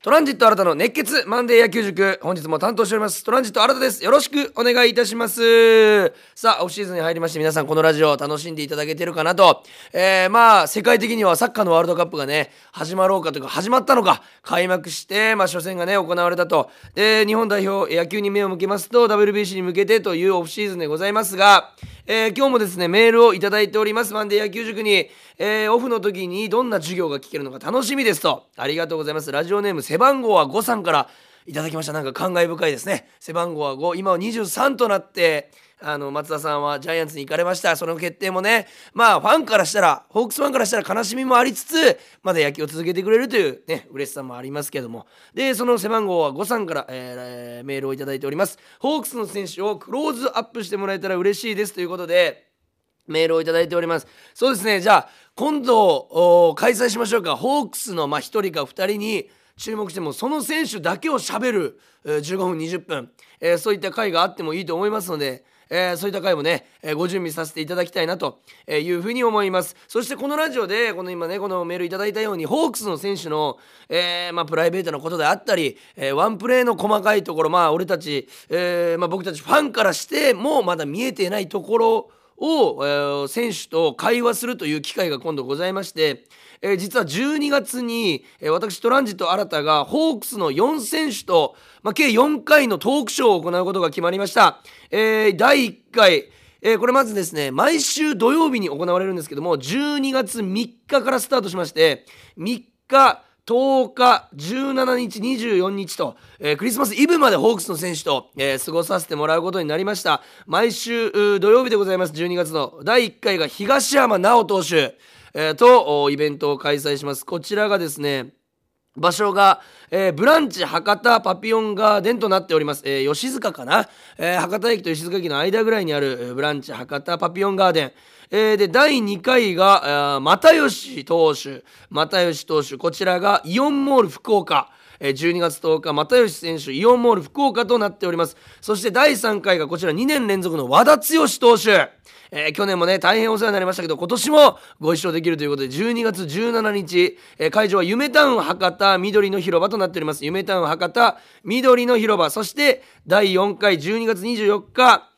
トランジット新たの熱血マンデー野球塾本日も担当しておりますトランジット新たです。よろしくお願いいたします。さあオフシーズンに入りまして皆さんこのラジオ楽しんでいただけてるかなと。えー、まあ世界的にはサッカーのワールドカップがね始まろうかというか始まったのか開幕してまあ初戦がね行われたと。で日本代表野球に目を向けますと WBC に向けてというオフシーズンでございますがえー、今日もですねメールをいただいておりますマンデー野球塾に、えー、オフの時にどんな授業が聞けるのか楽しみですと。ありがとうございます。ラジオネーム背番号は5さんからいただきました。なんか感慨深いですね。背番号は5今は23となってあの松田さんはジャイアンツに行かれました。その決定もねまあファンからしたらホークスファンからしたら悲しみもありつつまだ野球を続けてくれるというね嬉しさもありますけども。でその背番号は5さんから、えー、メールを頂いております。ホークスの選手をクローズアップしてもらえたら嬉しいです。ということでメールを頂いております。そうですね。じゃあ今度開催しましょうか。ホークスのまあ1人か2人に注目してもその選手だけをしゃべる15分20分、えー、そういった回があってもいいと思いますのでえー、そういった回もね、えー、ご準備させていただきたいなというふうに思います。そしてこのラジオでこの今ねこのメールいただいたようにホークスの選手の、えー、まあ、プライベートなことであったり、えワンプレーの細かいところまあ俺たち、えまあ、僕たちファンからしてもまだ見えていないところを、選手と会話するという機会が今度ございまして、えー、実は12月に、え、私トランジット新たがホークスの4選手と、まあ、計4回のトークショーを行うことが決まりました。えー、第1回えー、これまずですね毎週土曜日に行われるんですけども12月3日からスタートしまして3日10日、17日、24日と、えー、クリスマスイブまでホークスの選手と、えー、過ごさせてもらうことになりました。毎週土曜日でございます、12月の第1回が東山直投手、えー、とイベントを開催します。こちらがですね、場所が、えー、ブランチ博多パピオンガーデンとなっております。えー、吉塚かな、えー、博多駅と吉塚駅の間ぐらいにある、ブランチ博多パピオンガーデン。えー、で、第2回が、又吉投手、又吉投手、こちらがイオンモール福岡。12月10日、又吉選手、イオンモール福岡となっております。そして第3回がこちら2年連続の和田剛投手。えー、去年もね、大変お世話になりましたけど、今年もご一緒できるということで、12月17日、えー、会場は夢タウン博多緑の広場となっております。夢タウン博多緑の広場。そして、第4回12月24日、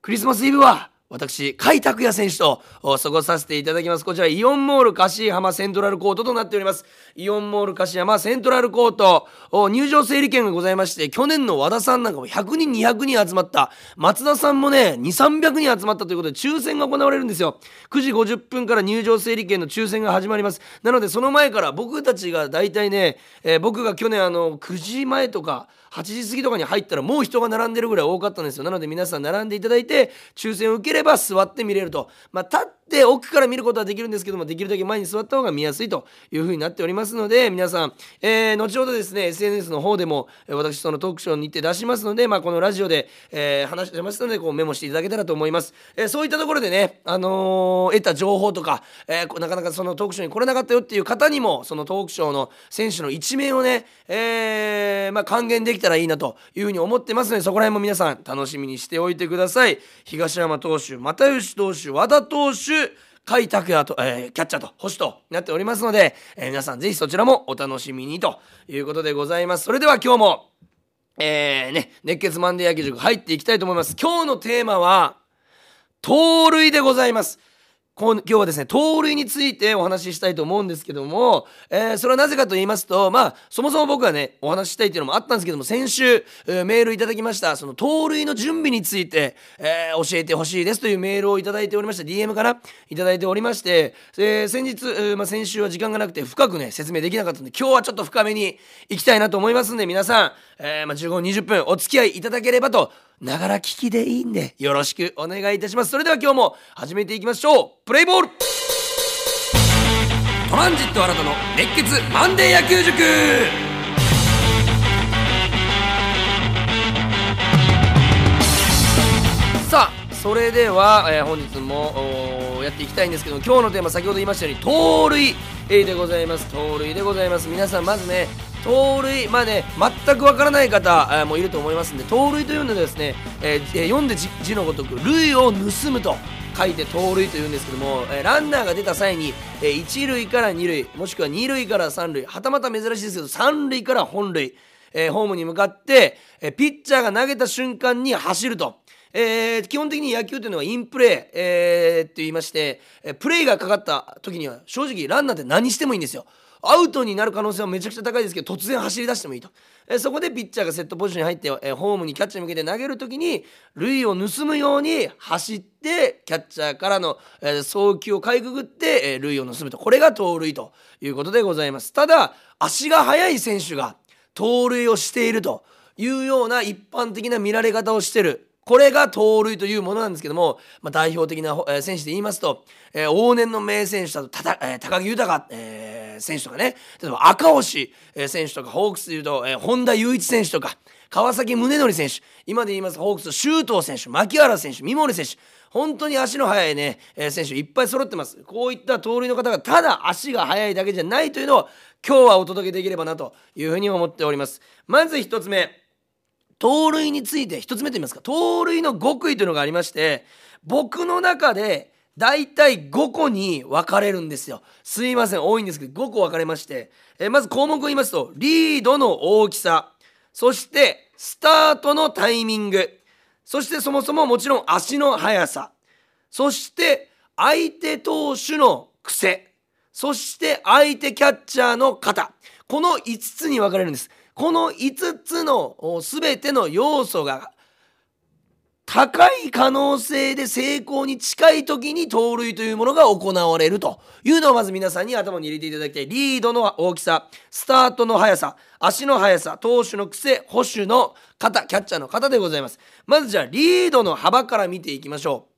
クリスマスイブは、私、甲斐拓也選手と過ごさせていただきます。こちら、イオンモール柏浜セントラルコートとなっております。イオンモール柏浜セントラルコート、入場整理券がございまして、去年の和田さんなんかも100人、200人集まった、松田さんもね、2、300人集まったということで、抽選が行われるんですよ。9時50分から入場整理券の抽選が始まります。なので、その前から僕たちが大体ね、えー、僕が去年あの、9時前とか、8時過ぎとかに入ったらもう人が並んでるぐらい多かったんですよ。なので皆さん並んでいただいて抽選を受ければ座って見れると。まあ立って奥から見ることはできるんですけどもできるだけ前に座った方が見やすいというふうになっておりますので皆さん、えー、後ほどですね SNS の方でも私そのトークショーに行って出しますので、まあ、このラジオで、えー、話してますのでこうメモしていただけたらと思います、えー、そういったところでね、あのー、得た情報とか、えー、なかなかそのトークショーに来れなかったよっていう方にもそのトークショーの選手の一面をね、えーまあ、還元できたらいいなというふうに思ってますのでそこら辺も皆さん楽しみにしておいてください。東山投手又吉投手和田投手甲斐拓也と、えー、キャッチャーと星となっておりますので、えー、皆さんぜひそちらもお楽しみにということでございます。それでは今日もえー、ね熱血マンデー野球塾入っていきたいと思います。今日のテーマは盗塁でございます。今日はですね盗塁についてお話ししたいと思うんですけども、えー、それはなぜかと言いますとまあそもそも僕はねお話ししたいっていうのもあったんですけども先週、えー、メールいただきましたその盗塁の準備について、えー、教えてほしいですというメールをいただいておりました DM かないただいておりまして、えー、先日、えーまあ、先週は時間がなくて深くね説明できなかったんで今日はちょっと深めにいきたいなと思いますんで皆さん、えーまあ、15 20分お付き合いいただければとながら聞きでいいんでよろしくお願いいたします。それでは今日も始めていきましょう。プレイボール。トランジット新たの熱血マンデー野球塾。さあそれでは、えー、本日もやっていきたいんですけど今日のテーマ先ほど言いましたように盗塁、えー、でございます。盗塁でございます。皆さんまずね盗塁まあね全くわからない方、もいると思いますんで盗塁というのはですね、えー、読んで字のごとく塁を盗むと書いて盗塁というんですけども、えー、ランナーが出た際に、えー、1塁から2塁もしくは2塁から3塁はたまた珍しいですけど3塁から本塁、えー、ホームに向かって、え、ピッチャーが投げた瞬間に走ると。えー、基本的に野球というのはインプレー、えー、って言いまして、えプレーがかかった時には正直ランナーって何してもいいんですよ。アウトになる可能性はめちゃくちゃ高いですけど突然走り出してもいいと、えそこでピッチャーがセットポジションに入って、えホームにキャッチャーに向けて投げる時に塁を盗むように走ってキャッチャーからの、え送球をかいくぐって、え塁を盗むと。これが盗塁ということでございます。ただ足が速い選手が盗塁をしているというような一般的な見られ方をしてる。これが盗塁というものなんですけども、まあ、代表的な選手で言いますと、えー、往年の名選手だと、えー、高木豊、えー、選手とかね。例えば赤星選手とかホークスでいうと、えー、本田雄一選手とか川崎宗則選手今で言いますホークス周東選手牧原選手三森選手本当に足の速いね、えー、選手いっぱい揃ってます。こういった盗塁の方がただ足が速いだけじゃないというのを今日はお届けできればなというふうに思っております。まず1つ目盗塁について一つ目と言いますか盗塁の極意というのがありまして僕の中で大体5個に分かれるんですよ。すいません多いんですけど5個分かれまして、えまず項目を言いますとリードの大きさ。そしてスタートのタイミング。そしてそもそももちろん足の速さ。そして相手投手の癖。そして相手キャッチャーの肩この5つに分かれるんです。この5つの全ての要素が高い可能性で成功に近い時に盗塁というものが行われるというのをまず皆さんに頭に入れていただきたい。リードの大きさスタートの速さ足の速さ投手の癖捕手の肩キャッチャーの肩でございます。まずじゃあリードの幅から見ていきましょ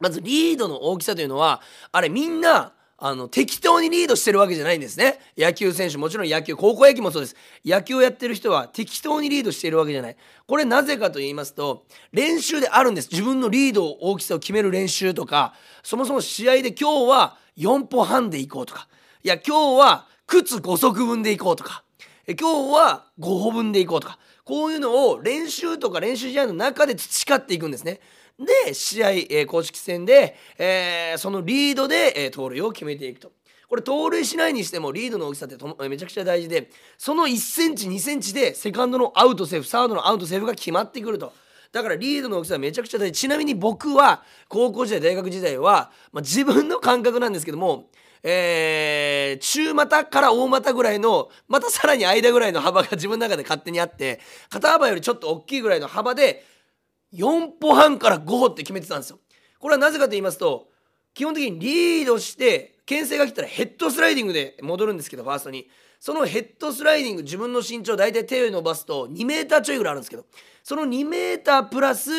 う。まずリードの大きさというのはあれみんなあの適当にリードしてるわけじゃないんですね。野球選手もちろん野球高校野球もそうです。野球をやってる人は適当にリードしているわけじゃない。これなぜかと言いますと練習であるんです。自分のリード大きさを決める練習とかそもそも試合で今日は4歩半でいこうとか。いや今日は靴5足分でいこうとか。今日は5歩分でいこうとか。こういうのを練習とか練習試合の中で培っていくんですね。で試合、えー、公式戦で、えー、そのリードで、えー、盗塁を決めていくと。これ盗塁しないにしてもリードの大きさってめちゃくちゃ大事でその1センチ2センチでセカンドのアウトセーフサードのアウトセーフが決まってくると。だからリードの大きさはめちゃくちゃ大事ちなみに僕は高校時代大学時代は、まあ、自分の感覚なんですけどもえー、中股から大股ぐらいのまたさらに間ぐらいの幅が自分の中で勝手にあって肩幅よりちょっと大きいぐらいの幅で4歩半から5歩って決めてたんですよ。これはなぜかと言いますと基本的にリードして牽制が来たらヘッドスライディングで戻るんですけどファーストにそのヘッドスライディング自分の身長大体手を伸ばすと2メーターちょいぐらいあるんですけどその2メータープラス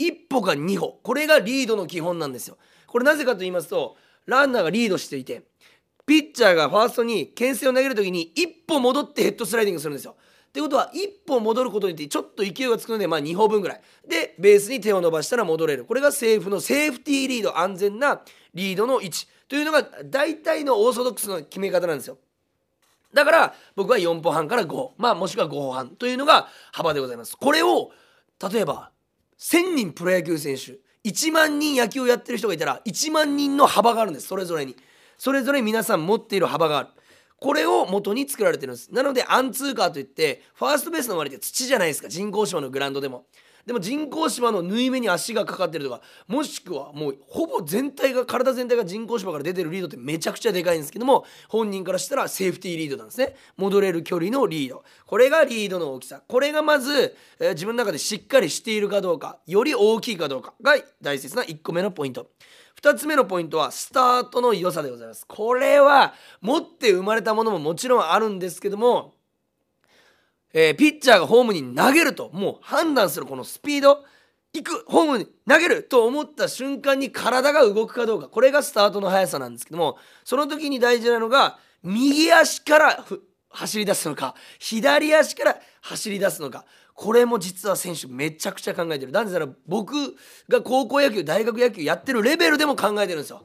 1歩か2歩これがリードの基本なんですよ。これなぜかと言いますとランナーがリードしていてピッチャーがファーストに牽制を投げる時に1歩戻ってヘッドスライディングするんですよ。ってことは1歩戻ることによってちょっと勢いがつくのでまあ2歩分ぐらい。でベースに手を伸ばしたら戻れる。これがセーフのセーフティーリード安全なリードの位置。というのが大体のオーソドックスの決め方なんですよ。だから僕は4歩半から5まあもしくは5歩半。というのが幅でございます。これを例えば1000人プロ野球選手。1万人野球をやってる人がいたら1万人の幅があるんです。それぞれに。それぞれ皆さん持っている幅がある。これを元に作られてるんです。なのでアンツーカーといってファーストベースの周りって土じゃないですか。人工芝のグラウンドでも。でも人工芝の縫い目に足がかかってるとかもしくはもうほぼ全体が体全体が人工芝から出てるリードってめちゃくちゃでかいんですけども本人からしたらセーフティーリードなんですね。戻れる距離のリード。これがリードの大きさ。これがまず、えー、自分の中でしっかりしているかどうかより大きいかどうかが大切な1個目のポイント。2つ目のポイントはスタートの良さでございます。これは持って生まれたものももちろんあるんですけども、えー、ピッチャーがホームに投げるともう判断するこのスピード行くホームに投げると思った瞬間に体が動くかどうか。これがスタートの速さなんですけどもその時に大事なのが右足から走り出すのか左足から走り出すのか。これも実は選手めちゃくちゃ考えてる。なぜなら僕が高校野球大学野球やってるレベルでも考えてるんですよ。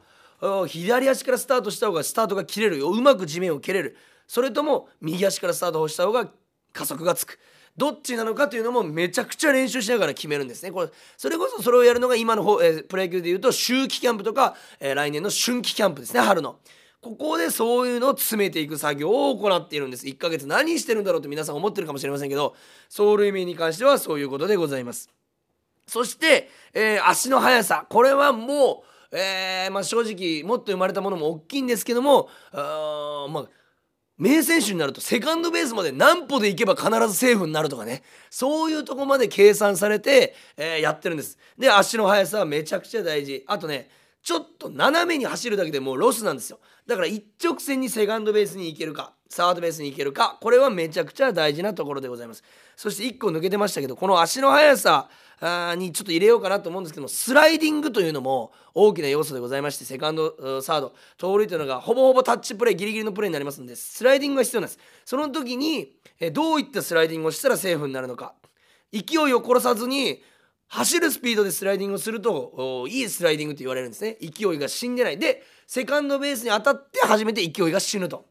左足からスタートした方がスタートが切れるよ。うまく地面を蹴れる。それとも右足からスタートをした方が加速がつく。どっちなのかというのもめちゃくちゃ練習しながら決めるんですね。これそれこそそれをやるのが今の方、えー、プロ野球でいうと秋季キャンプとか、えー、来年の春季キャンプですね春の。ここでそういうのを詰めていく作業を行っているんです。1ヶ月何してるんだろうと皆さん思ってるかもしれませんけど走塁面に関してはそういうことでございます。そして、えー、足の速さ。これはもう、えーまあ、正直もっと生まれたものも大きいんですけどもあまあ名選手になるとセカンドベースまで何歩で行けば必ずセーフになるとかね。そういうとこまで計算されて、えー、やってるんです。で足の速さはめちゃくちゃ大事。あとねちょっと斜めに走るだけでもうロスなんですよ。だから一直線にセカンドベースに行けるかサードベースに行けるかこれはめちゃくちゃ大事なところでございます。そして1個抜けてましたけどこの足の速さにちょっと入れようかなと思うんですけどスライディングというのも大きな要素でございましてセカンドサード盗塁というのがほぼほぼタッチプレーギリギリのプレーになりますのでスライディングが必要なんです。その時にどういったスライディングをしたらセーフになるのか。勢いを殺さずに走るスピードでスライディングをするといいスライディングと言われるんですね。勢いが死んでない。でセカンドベースに当たって初めて勢いが死ぬと。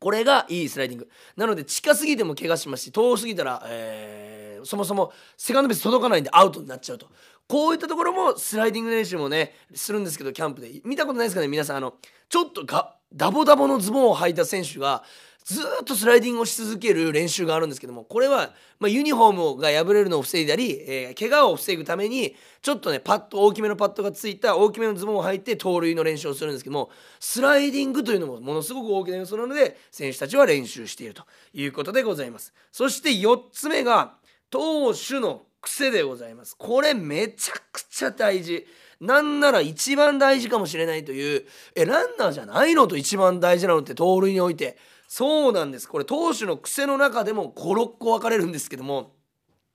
これがいいスライディング。なので近すぎても怪我しますし遠すぎたら、えー、そもそもセカンドベース届かないんでアウトになっちゃうと。こういったところもスライディング練習もねするんですけどキャンプで。見たことないですかね皆さん。あのちょっとダボダボのズボンを履いた選手がずっとスライディングをし続ける練習があるんですけどもこれは、まあ、ユニフォームが破れるのを防いだり、えー、怪我を防ぐためにちょっとねパッと大きめのパッドがついた大きめのズボンを履いて盗塁の練習をするんですけどもスライディングというのもものすごく大きな要素なので選手たちは練習しているということでございます。そして4つ目が投手の癖でございます。これめちゃくちゃ大事。なんなら一番大事かもしれないというえランナーじゃないのと一番大事なのって盗塁において。そうなんです。これ投手の癖の中でも56個分かれるんですけども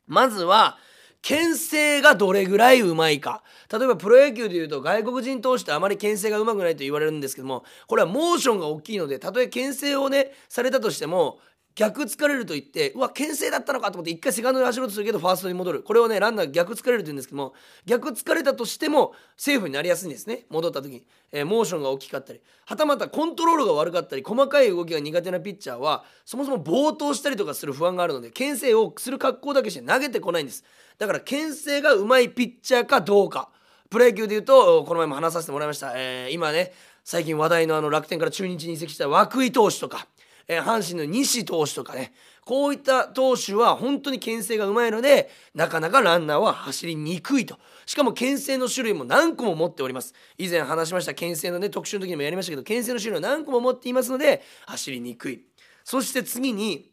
まずは牽制がどれぐらいうまいか。例えばプロ野球でいうと外国人投手ってあまり牽制がうまくないと言われるんですけどもこれはモーションが大きいのでたとえ牽制をねされたとしても逆疲れると言ってうわ牽制だったのかと思って一回セカンドに走ろうとするけどファーストに戻る。これをねランナー逆疲れると言うんですけども逆疲れたとしてもセーフになりやすいんですね。戻った時。に、えー、モーションが大きかったり。はたまたコントロールが悪かったり細かい動きが苦手なピッチャーはそもそも暴投したりとかする不安があるので牽制をする格好だけして投げてこないんです。だから牽制がうまいピッチャーかどうか。プロ野球でいうとこの前も話させてもらいました、えー、今ね最近話題のあの楽天から中日に移籍した涌井投手とか。えー、阪神の西投手とかねこういった投手は本当に牽制がうまいのでなかなかランナーは走りにくいと。しかも牽制の種類も何個も持っております。以前話しました牽制のね特集の時にもやりましたけど牽制の種類を何個も持っていますので走りにくい。そして次に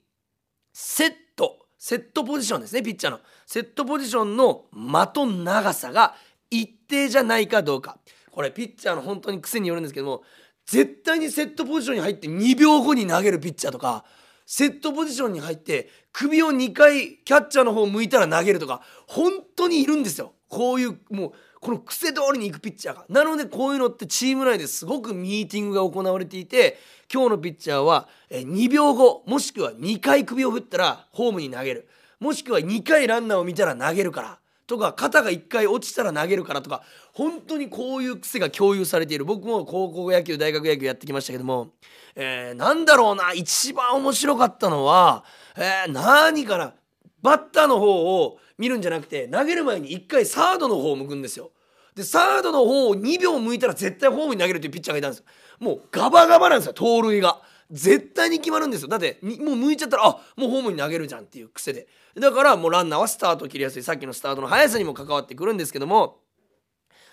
セット。セットポジションですねピッチャーの。セットポジションの的長さが一定じゃないかどうか。これピッチャーの本当に癖によるんですけども絶対にセットポジションに入って2秒後に投げるピッチャーとかセットポジションに入って首を2回キャッチャーの方向いたら投げるとか本当にいるんですよ。こういうもうこの癖通りに行くピッチャーが。なのでこういうのってチーム内ですごくミーティングが行われていて今日のピッチャーは2秒後もしくは2回首を振ったらホームに投げる。もしくは2回ランナーを見たら投げるから。とか肩が1回落ちたら投げるからとか本当にこういう癖が共有されている僕も高校野球大学野球やってきましたけども、えー、なんだろうな一番面白かったのは、えー、何かなバッターの方を見るんじゃなくて投げる前に1回サードの方を向くんですよ。でサードの方を2秒向いたら絶対ホームに投げるというピッチャーがいたんですよ。もうガバガバなんですよ盗塁が。絶対に決まるんですよ。だってもう向いちゃったらあもうホームに投げるじゃんっていう癖で。だからもうランナーはスタートを切りやすい。さっきのスタートの速さにも関わってくるんですけども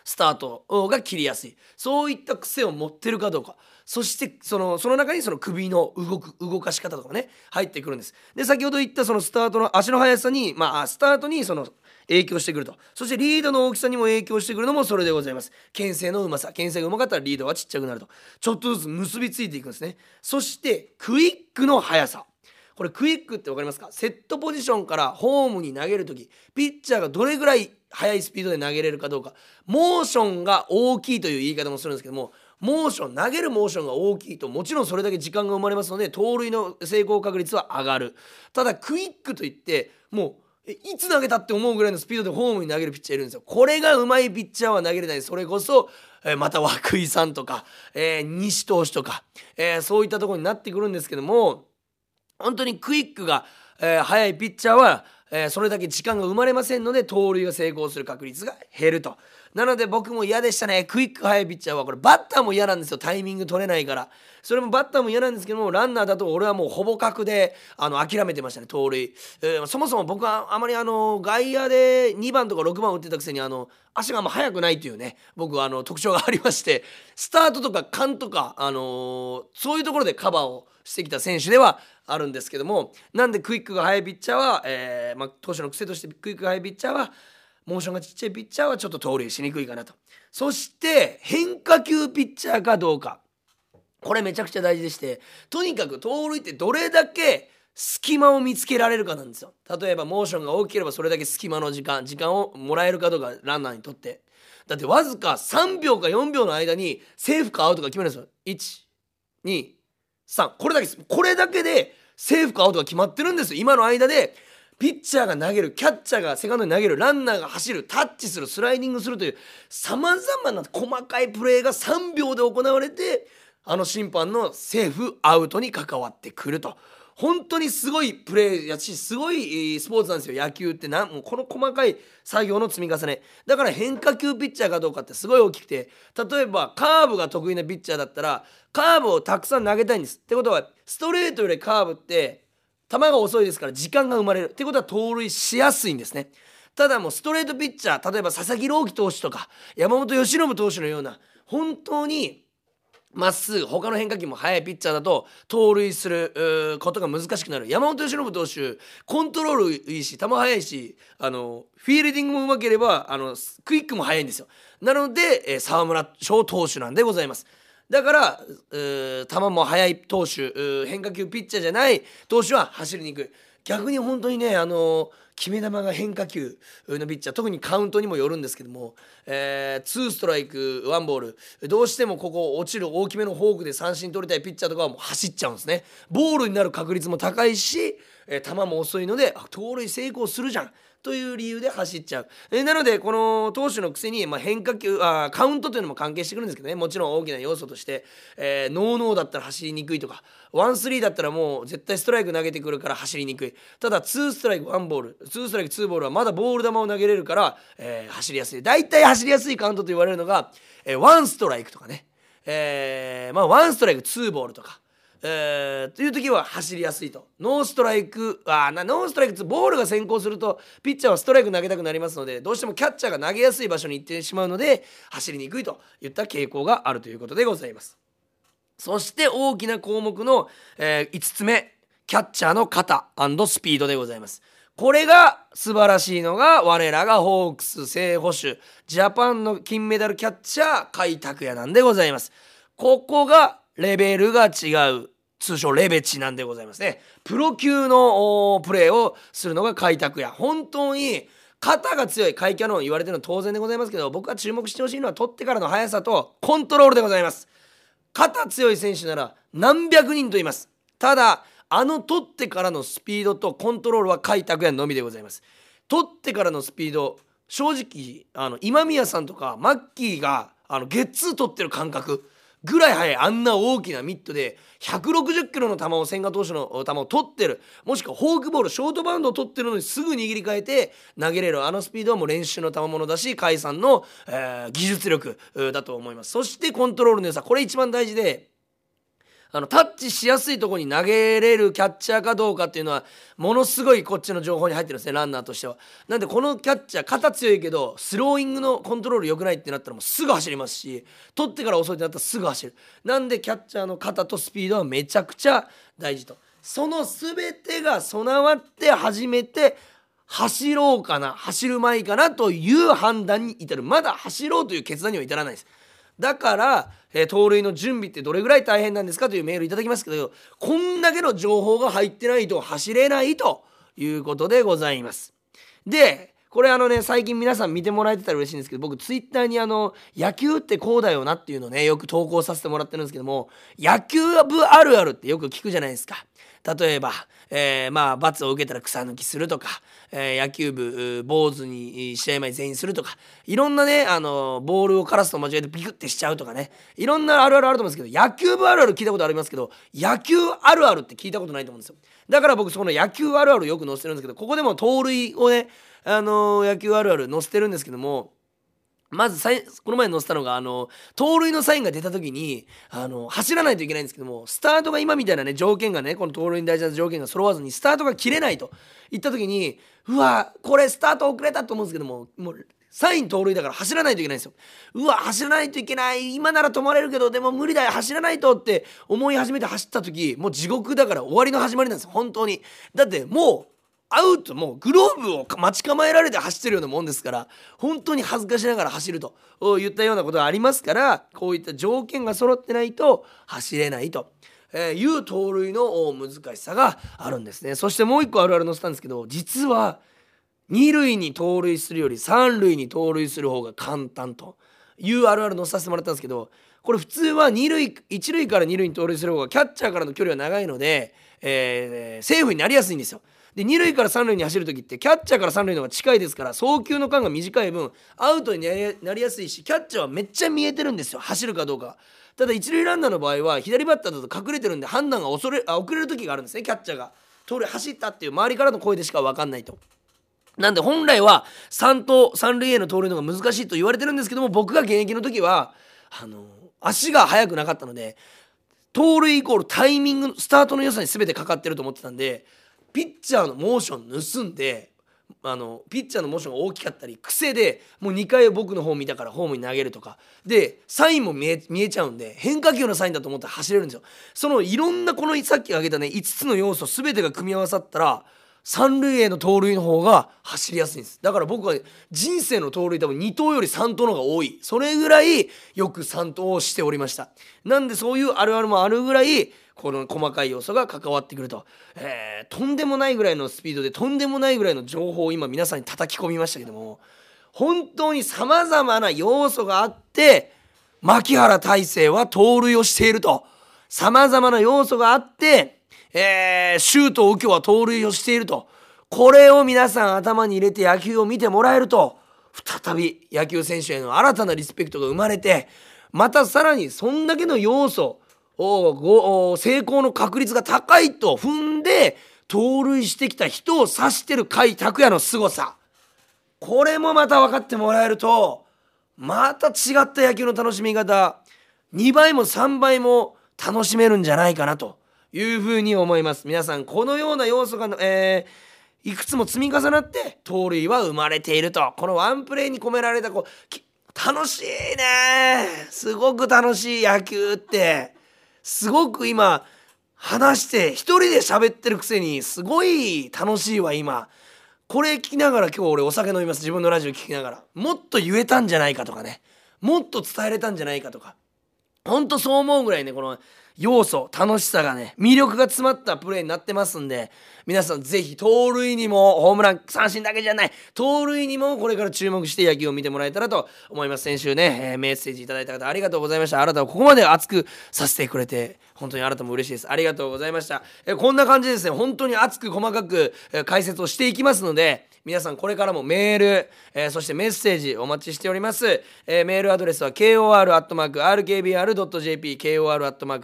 スタートが切りやすい。そういった癖を持ってるかどうか。そしてそのその中にその首の動く動かし方とかね入ってくるんです。で先ほど言ったそのスタートの足の速さにまあスタートにその影響してくると。そしてリードの大きさにも影響してくるのもそれでございます。牽制のうまさ。牽制がうまかったらリードはちっちゃくなると。ちょっとずつ結びついていくんですね。そしてクイックの速さ。これクイックって分かりますか？セットポジションからホームに投げる時ピッチャーがどれぐらい速いスピードで投げれるかどうか。モーションが大きいという言い方もするんですけどもモーション投げるモーションが大きいともちろんそれだけ時間が生まれますので盗塁の成功確率は上がる。ただクイックといってもういつ投げたって思うぐらいのスピードでホームに投げるピッチャーいるんですよこれがうまいピッチャーは投げれないそれこそ、えー、また涌井さんとか、えー、西投手とか、えー、そういったところになってくるんですけども本当にクイックが、えー、速いピッチャーは、え、それだけ時間が生まれませんので盗塁が成功する確率が減ると。なので僕も嫌でしたね。クイック速いピッチャーはこれバッターも嫌なんですよ。タイミング取れないから。それもバッターも嫌なんですけどもランナーだと俺はもうほぼ角であの諦めてましたね。盗塁、えー、そもそも僕はあまりあの外野で2番とか6番打ってたくせにあの足があんま速くないっていうね僕はあの特徴がありましてスタートとか勘とか、あのー、そういうところでカバーをしてきた選手ではあるんですけどもなんでクイックが速いピッチャーは、えーまあ、投手の癖としてクイックが速いピッチャーはモーションがちっちゃいピッチャーはちょっと盗塁しにくいかなと。そして変化球ピッチャーかどうか。これめちゃくちゃ大事でしてとにかく盗塁ってどれだけ隙間を見つけられるかなんですよ。例えばモーションが大きければそれだけ隙間の時間時間をもらえるかどうかランナーにとって。だってわずか3秒か4秒の間にセーフかアウトか決めるんですよ。123これだけです。これだけでセーフかアウトが決まってるんですよ。今の間でピッチャーが投げるキャッチャーがセカンドに投げるランナーが走るタッチするスライディングするというさまざまな細かいプレーが3秒で行われてあの審判のセーフアウトに関わってくると。本当にすごいプレーやしすごいスポーツなんですよ。野球ってなもうこの細かい作業の積み重ね。だから変化球ピッチャーかどうかってすごい大きくて例えばカーブが得意なピッチャーだったらカーブをたくさん投げたいんです。ってことはストレートよりカーブって球が遅いですから時間が生まれる。ってことは盗塁しやすいんですね。ただもうストレートピッチャー例えば佐々木朗希投手とか山本由伸投手のような本当にまっすぐ他の変化球も速いピッチャーだと盗塁することが難しくなる。山本由伸投手コントロールいいし球速いしあのフィールディングもうまければあのクイックも速いんですよ。なので、えー、沢村翔投手なんでございます。だから球も速い投手変化球ピッチャーじゃない投手は走りにく。い逆に本当にねあの決め球が変化球のピッチャー特にカウントにもよるんですけども、えー、2ストライク1ボールどうしてもここ落ちる大きめのフォークで三振取りたいピッチャーとかはもう走っちゃうんですね。ボールになる確率も高いし、え、球も遅いので盗塁成功するじゃん。という理由で走っちゃう。えなのでこの投手のくせに、まあ、変化球あカウントというのも関係してくるんですけどね。もちろん大きな要素として、えー、ノーノーだったら走りにくいとかワンスリーだったらもう絶対ストライク投げてくるから走りにくい。ただツーストライクワンボール。ツーストライクツーボールはまだボール球を投げれるから、えー、走りやすい。大体走りやすいカウントと言われるのが、えー、ワンストライクとかね、えー、まあワンストライクツーボールとか。えー、という時は走りやすいと。ノーストライクあなノーストライクボールが先行するとピッチャーはストライク投げたくなりますのでどうしてもキャッチャーが投げやすい場所に行ってしまうので走りにくいといった傾向があるということでございます。そして大きな項目の、えー、5つ目キャッチャーの肩スピードでございます。これが素晴らしいのが我らがホークス正捕手ジャパンの金メダルキャッチャー甲斐拓也なんでございます。ここがレベルが違う。通称レベチなんでございますね。プロ級のプレーをするのが開拓や。本当に肩が強い甲斐キャノン言われてるのは当然でございますけど、僕が注目してほしいのは取ってからの速さとコントロールでございます。肩強い選手なら何百人と言います。ただ、あの取ってからのスピードとコントロールは甲斐拓也のみでございます。取ってからのスピード、正直、あの今宮さんとかマッキーがあのゲッツー取ってる感覚、ぐらい速いあんな大きなミットで160キロの球を千賀投手の球を取ってる。もしくはフォークボールショートバウンドを取ってるのにすぐ握り替えて投げれる。あのスピードはもう練習の賜物だし甲斐さんの、えー、技術力だと思います。そしてコントロールの良さ。これ一番大事であのタッチしやすいとこに投げれるキャッチャーかどうかっていうのはものすごいこっちの情報に入ってるんですねランナーとしては。なんでこのキャッチャー肩強いけどスローイングのコントロール良くないってなったらもうすぐ走りますし取ってから遅いってなったらすぐ走る。なんでキャッチャーの肩とスピードはめちゃくちゃ大事と。その全てが備わって初めて走ろうかな走る前かなという判断に至る。まだ走ろうという決断には至らないです。だから、えー、盗塁の準備ってどれぐらい大変なんですかというメールいただきますけどこんだけの情報が入ってないと走れないということでございます。でこれあのね最近皆さん見てもらえてたら嬉しいんですけど僕ツイッターにあの野球ってこうだよなっていうのをねよく投稿させてもらってるんですけども野球部あるあるってよく聞くじゃないですか。例えば、えー、まあ罰を受けたら草抜きするとか、えー、野球部坊主に試合前全員するとかいろんなねあのボールをカラスと間違えてビクってしちゃうとかねいろんなあるあるあると思うんですけど野球部あるある聞いたことありますけど野球あるあるって聞いたことないと思うんですよ。だから僕そこの野球あるあるよく載せてるんですけどここでも盗塁をねあの野球あるある載せてるんですけどもまずこの前載せたのがあの盗塁のサインが出た時にあの走らないといけないんですけどもスタートが今みたいなね条件がねこの盗塁に大事な条件が揃わずにスタートが切れないといった時にうわこれスタート遅れたと思うんですけどももうサイン盗塁だから走らないといけないんですよ。うわ走らないといけない今なら止まれるけどでも無理だよ走らないとって思い始めて走った時もう地獄だから終わりの始まりなんですよ本当に。だってもうアウトもうグローブを待ち構えられて走ってるようなもんですから本当に恥ずかしながら走ると言ったようなことがありますからこういった条件が揃ってないと走れないと。え、いう盗塁の難しさがあるんですねそしてもう一個あるある載せたんですけど実は二塁に盗塁するより三塁に盗塁する方が簡単というあるある載せさせてもらったんですけどこれ普通は二塁一塁から二塁に盗塁する方がキャッチャーからの距離は長いので、えー、セーフになりやすいんですよ。で二塁から三塁に走る時ってキャッチャーから三塁の方が近いですから送球の間が短い分アウトになりやすいしキャッチャーはめっちゃ見えてるんですよ走るかどうかただ一塁ランナーの場合は左バッターだと隠れてるんで判断が遅れあ遅れる時があるんですねキャッチャーが通り走ったっていう周りからの声でしか分かんないと。なんで本来は3と三塁への盗塁の方が難しいと言われてるんですけども僕が現役の時はあの足が速くなかったので盗塁イコールタイミングスタートの良さに全てかかってると思ってたんでピッチャーのモーション盗んであのピッチャーのモーションが大きかったり癖でもう2回僕の方見たからホームに投げるとか。でサインも見え見えちゃうんで変化球のサインだと思ったら走れるんですよ。そのいろんなこのさっき挙げたね5つの要素全てが組み合わさったら三塁への盗塁の方が走りやすいんです。だから僕は人生の盗塁多分2投より3投の方が多い。それぐらいよく3投をしておりました。なんでそういうあるあるもあるぐらいこの細かい要素が関わってくると、えー、とんでもないぐらいのスピードでとんでもないぐらいの情報を今皆さんに叩き込みましたけども本当にさまざまな要素があって牧原大成は盗塁をしていると。さまざまな要素があってえー、シュートを右京は盗塁をしていると。これを皆さん頭に入れて野球を見てもらえると、再び野球選手への新たなリスペクトが生まれて、またさらにそんだけの要素を、成功の確率が高いと踏んで、盗塁してきた人を指してる甲斐拓也の凄さ。これもまた分かってもらえると、また違った野球の楽しみ方、2倍も3倍も楽しめるんじゃないかなと。いうふうに思います。皆さんこのような要素が、えー、いくつも積み重なって盗塁は生まれていると。このワンプレーに込められたこう楽しいね。すごく楽しい野球って。すごく今話して一人で喋ってるくせにすごい楽しいわ今。これ聞きながら今日俺お酒飲みます。自分のラジオ聞きながら。もっと言えたんじゃないかとかね。もっと伝えれたんじゃないかとか。ほんとそう思うぐらいねこの要素楽しさがね魅力が詰まったプレーになってますんで皆さんぜひ盗塁にもホームラン三振だけじゃない盗塁にもこれから注目して野球を見てもらえたらと思います。先週ね、えー、メッセージいただいた方ありがとうございました。あなたをここまで熱くさせてくれて本当にあなたも嬉しいです。ありがとうございました、えー、こんな感じですね本当に熱く細かく、えー、解説をしていきますので皆さんこれからもメール、えー、そしてメッセージお待ちしております、えー、メールアドレスは kor.rkbr.jp kor.rkbr.jp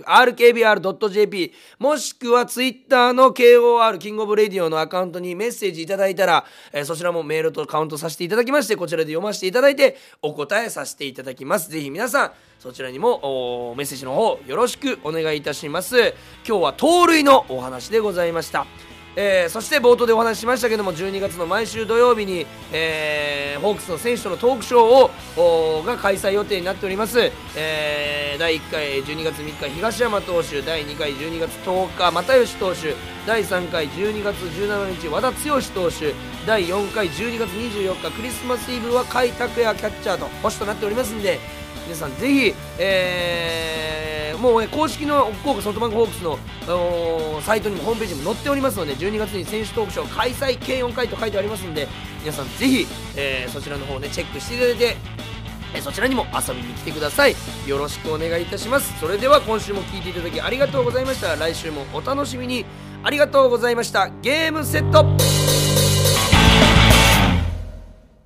もしくはツイッターの kor King of Radio のアカウントにメッセージいただいたら、えー、そちらもメールとカウントさせていただきましてこちらで読ませていただいてお答えさせていただきます。ぜひ皆さんそちらにもメッセージの方よろしくお願いいたします。今日は盗塁のお話でございました。えー、そして冒頭でお話ししましたけども12月の毎週土曜日に、えー、ホークスの選手とのトークショーをが開催予定になっております、えー、第1回12月3日東山投手第2回12月10日又吉投手第3回12月17日和田剛投手第4回12月24日クリスマスイブは甲斐拓也キャッチャーと星となっておりますんで皆さんぜひ、えー、もう、ね、公式の福岡ソフトバンクホークスのサイトにもホームページにも載っておりますので12月に選手トークショー開催計4回と書いてありますので皆さんぜひ、えー、そちらの方ねチェックしていただいてえそちらにも遊びに来てください。よろしくお願いいたします。それでは今週も聴いていただきありがとうございました。来週もお楽しみに。ありがとうございました。ゲームセット。